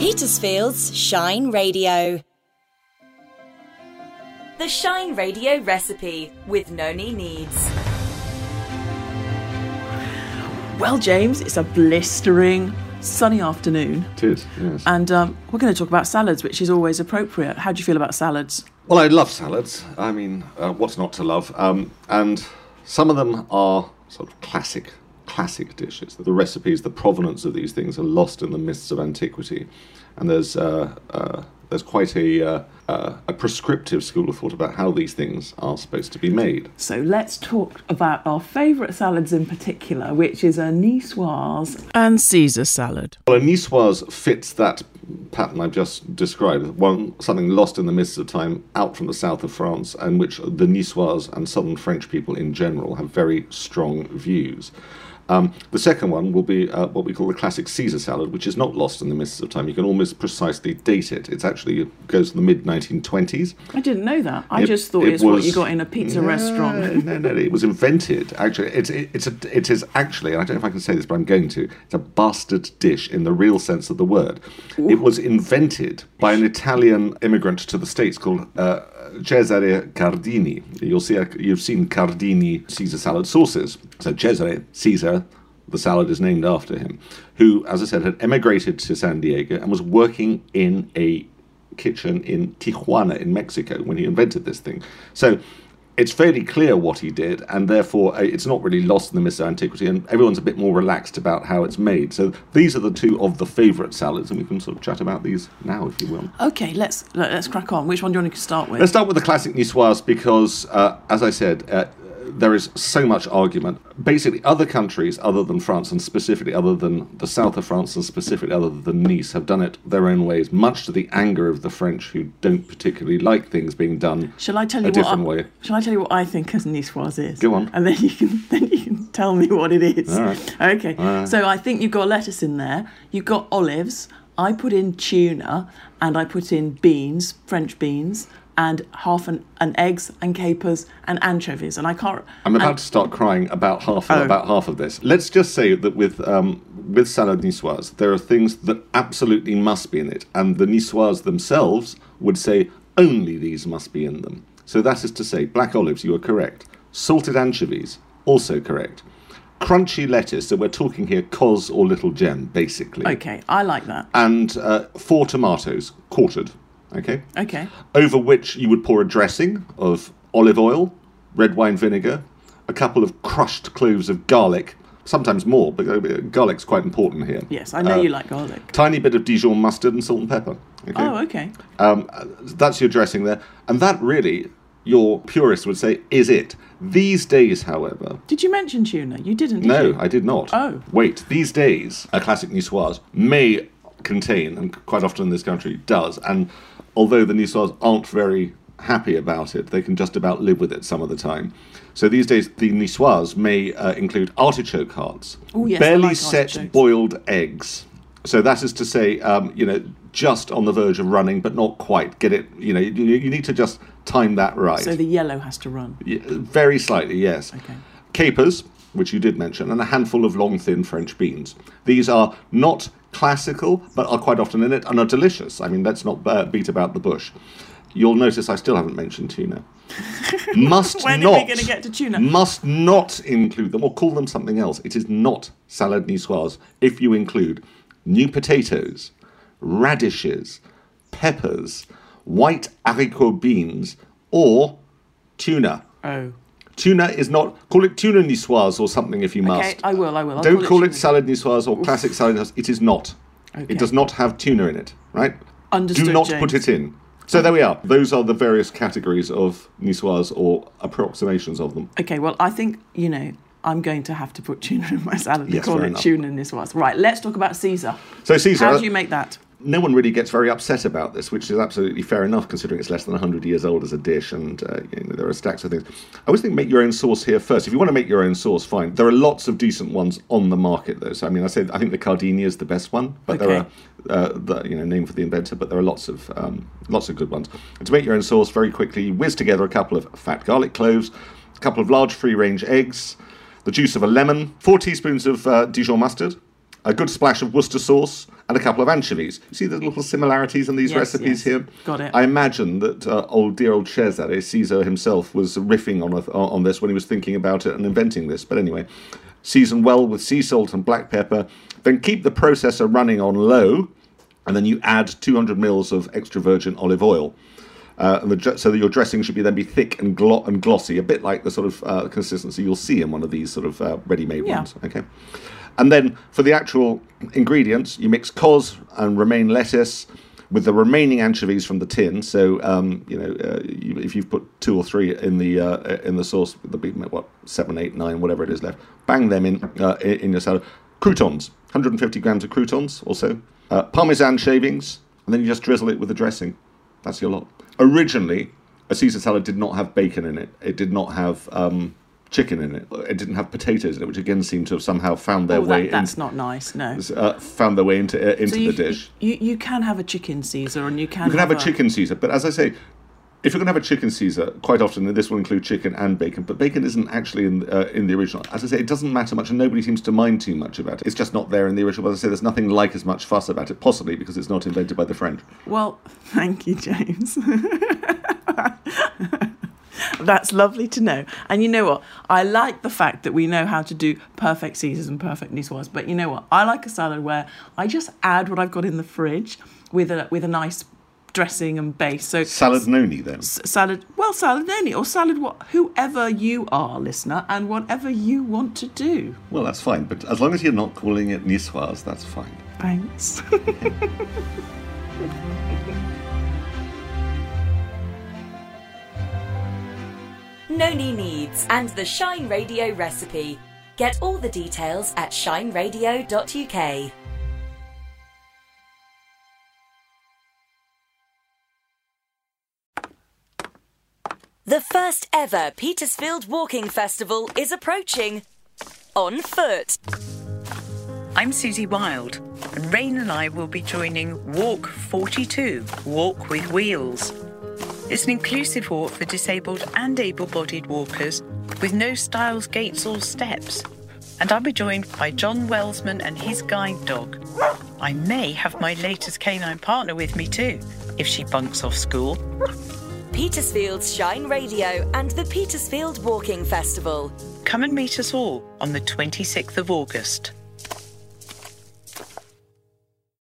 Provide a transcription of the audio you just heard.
Petersfield's Shine Radio. The Shine Radio recipe with Noni Needs. Well, James, it's a blistering sunny afternoon. It is, yes. And um, we're going to talk about salads, which is always appropriate. How do you feel about salads? Well, I love salads. I mean, uh, what's not to love? Um, and some of them are sort of classic, classic dishes. The recipes, the provenance of these things are lost in the mists of antiquity. And there's uh, uh, there's quite a, uh, uh, a prescriptive school of thought about how these things are supposed to be made. So let's talk about our favourite salads in particular, which is a niçoise and Caesar salad. Well, a niçoise fits that pattern I've just described, one something lost in the mists of time out from the south of France, and which the Niçoise and southern French people in general have very strong views. Um, the second one will be uh, what we call the classic Caesar salad, which is not lost in the mists of time. You can almost precisely date it. It actually goes to the mid 1920s. I didn't know that. I It- just thought it it's what you got in a pizza No, restaurant. no, no, no, it was invented. Actually, it's it, it's a it is actually. And I don't know if I can say this, but I'm going to. It's a bastard dish in the real sense of the word. It was invented by an Italian immigrant to the states called. Uh, Cesare Cardini. You'll see. You've seen Cardini Caesar salad sauces. So Cesare Caesar, the salad is named after him. Who, as I said, had emigrated to San Diego and was working in a kitchen in Tijuana in Mexico when he invented this thing. So it's fairly clear what he did, and therefore uh, it's not really lost in the mists of antiquity, and everyone's a bit more relaxed about how it's made. So these are the two of the favourite salads, and we can sort of chat about these now, if you will. Okay, let's let- let's crack on. Which one do you want to start with? Let's start with the classic niçoise because, uh, as I said, uh, there is so much argument. Basically, other countries other than France, and specifically other than the south of France, and specifically other than Nice, have done it their own ways, much to the anger of the French, who don't particularly like things being done Shall I tell a you what? different I, way. Shall I tell you what I think a niçoise is? Go on. and then you can then you can tell me what it is. Right. Okay. Right. So I think you've got lettuce in there. You've got olives. I put in tuna, and I put in beans, French beans, and half an, an eggs and capers and anchovies. And I can't. I'm about and- to start crying about half Oh. about half of this. Let's just say that with um, with salad niçoise, there are things that absolutely must be in it, and the niçoise themselves would say only these must be in them. So that is to say, black olives, you are correct. Salted anchovies, also correct. Crunchy lettuce, so we're talking here cos or little gem, basically. Okay, I like that. And uh, four tomatoes, quartered. Okay Okay. over which you would pour a dressing of olive oil, red wine vinegar, a couple of crushed cloves of garlic, sometimes more, but uh, garlic's quite important here. Yes, I know Uh, you like garlic. Tiny bit of Dijon mustard and salt and pepper. Okay? Oh, okay. Um, that's your dressing there. And that really, your purist would say, is it. These days, however, Did you mention tuna? You didn't. Did no, you? I did not. Oh. Wait, these days, a classic niçoise may contain, and quite often in this country does, and although the niçoise aren't very happy about it, they can just about live with it some of the time. So these days, the niçoise may uh, include artichoke hearts, Oh, yes, barely like set boiled eggs. So that is to say, um, you know, just on the verge of running, but not quite. Get it? You know, you, you need to just time that right. So the yellow has to run. Yeah, very slightly, yes. Okay. Capers, which you did mention, and a handful of long, thin French beans. These are not classical, but are quite often in it and are delicious. I mean, let's not beat about the bush. You'll notice I still haven't mentioned tuna. Must When are not. we gonna get to tuna? Must not include them or call them something else. It is not salad niçoise if you include new potatoes, radishes, peppers, white haricot beans, or tuna. Oh. Tuna is not. Call it tuna niçoise or something if you must. Okay, I will. I will. I'll Don't call it, tuna. salad niçoise or classic salad niçoise. It is not. Okay. It does not have tuna in it, right? Understood, Do not James. put it in. So there we are. Those are the various categories of niçoise or approximations of them. Okay, well, I think, you know, I'm going to have to put tuna in my salad Yes, call it enough. tuna in this was. Right, let's talk about Caesar. So Caesar, How do you make that? No one really gets very upset about this, which is absolutely fair enough considering it's less than 100 years old as a dish and uh, you know, there are stacks of things. I always think make your own sauce here first. If you want to make your own sauce, fine. There are lots of decent ones on the market though. So I mean, I said I think the Cardini is the best one, but there are uh, the you know name for the inventor, but there are lots of um, lots of good ones. And to make your own sauce very quickly, whiz together a couple of fat garlic cloves, a couple of large free range eggs, the juice of a lemon, four teaspoons of uh, Dijon mustard, a good splash of Worcester sauce, and a couple of anchovies. You see the little similarities in these Yes, recipes yes. here? Got it. I imagine that uh, old dear old Cesare Caesar himself was riffing on, a, on this when he was thinking about it and inventing this. But anyway, season well with sea salt and black pepper. Then keep the processor running on low, and then you add 200 mils of extra virgin olive oil. Uh, and the, so that your dressing should be then be thick and, glo- and glossy, a bit like the sort of uh, consistency you'll see in one of these sort of uh, ready-made Yeah. ones. Okay, and then for the actual ingredients, you mix cos and romaine lettuce with the remaining anchovies from the tin. So um, you know, uh, you, if you've put two or three in the uh, in the sauce, there'll be what seven, eight, nine, whatever it is left. Bang them in uh, in your salad. Croutons, 150 grams of croutons also. Uh, Parmesan shavings, and then you just drizzle it with the dressing. That's your lot. Originally, a Caesar salad did not have bacon in it. It did not have um, chicken in it. It didn't have potatoes in it, which again seemed to have somehow found their Oh, way that, that's in, not nice. No. uh, found their way into uh, into So you, the dish. You, you can have a chicken Caesar and you can You can have a chicken Caesar, but as I say, if you're going to have a chicken Caesar, quite often this will include chicken and bacon. But bacon isn't actually in uh, in the original. As I say, it doesn't matter much, and nobody seems to mind too much about it. It's just not there in the original. But as I say, there's nothing like as much fuss about it, possibly because it's not invented by the French. Well, thank you, James. That's lovely to know. And you know what? I like the fact that we know how to do perfect Caesars and perfect niçoise. But you know what? I like a salad where I just add what I've got in the fridge with a with a nice dressing and base. So Salad noni, then. s- salad, well, salad noni or salad what, whoever you are, listener, and whatever you want to do. Well, that's fine, but as long as you're not calling it niçoise, that's fine. Thanks. Noni Needs and the Shine Radio recipe. Get all the details at shineradio.uk. The first ever Petersfield Walking Festival is approaching. On foot. I'm Susie Wild, and Rain and I will be joining Walk 42 Walk with Wheels. It's an inclusive walk for disabled and able bodied walkers with no stiles, gates, or steps. And I'll be joined by John Wellsman and his guide dog. I may have my latest canine partner with me too, if she bunks off school. Petersfield's Shine Radio and the Petersfield Walking Festival. Come and meet us all on the 26th of August.